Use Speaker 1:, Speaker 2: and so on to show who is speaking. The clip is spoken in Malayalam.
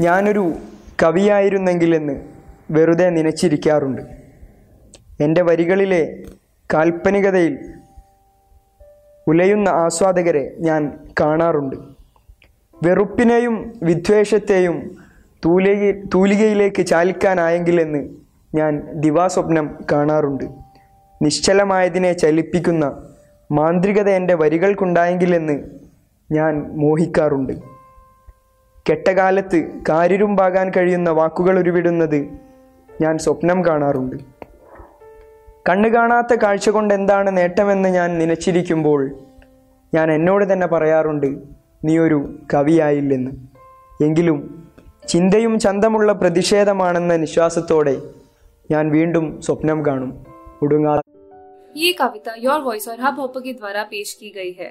Speaker 1: ഞാനൊരു കവിയായിരുന്നെങ്കിലെന്ന് വെറുതെ നനച്ചിരിക്കാറുണ്ട്. എന്റെ വരികളിലെ കാൽപ്പനികതയിൽ ഉലയുന്ന ആസ്വാദകരെ ഞാൻ കാണാറുണ്ട്. വെറുപ്പിനെയും വിദ്വേഷത്തെയും തൂലിക തൂലികയിലേക്ക് ചാലിക്കാനായെങ്കിലെന്ന് ഞാൻ ദിവാസ്വപ്നം കാണാറുണ്ട്. നിശ്ചലമായതിനെ ചലിപ്പിക്കുന്ന മാന്ത്രികത എന്റെ വരികൾക്കുണ്ടായെങ്കിലെന്ന് ഞാൻ മോഹിക്കാറുണ്ട്. കെട്ടകാലത്ത് കാര്യരുമ്പാകാൻ കഴിയുന്ന വാക്കുകൾ ഉരുവിടുന്നത് ഞാൻ സ്വപ്നം കാണാറുണ്ട്. കണ്ണു കാണാത്ത കാഴ്ച കൊണ്ട് എന്താണ് നേട്ടമെന്ന് ഞാൻ നനച്ചിരിക്കുമ്പോൾ ഞാൻ എന്നോട് തന്നെ പറയാറുണ്ട് നീ ഒരു കവിയായില്ലെന്ന്. എങ്കിലും ചിന്തയും ചന്തമുള്ള പ്രതിഷേധമാണെന്ന നിശ്വാസത്തോടെ ഞാൻ വീണ്ടും സ്വപ്നം കാണും. ഒടുങ്ങാ
Speaker 2: ഈ കവിത യോർ വോയിസ് ഓർ ഹാ ഹോപ്പ് കി ദ്വാരാ പേഷ് കി ഗൈ ഹൈ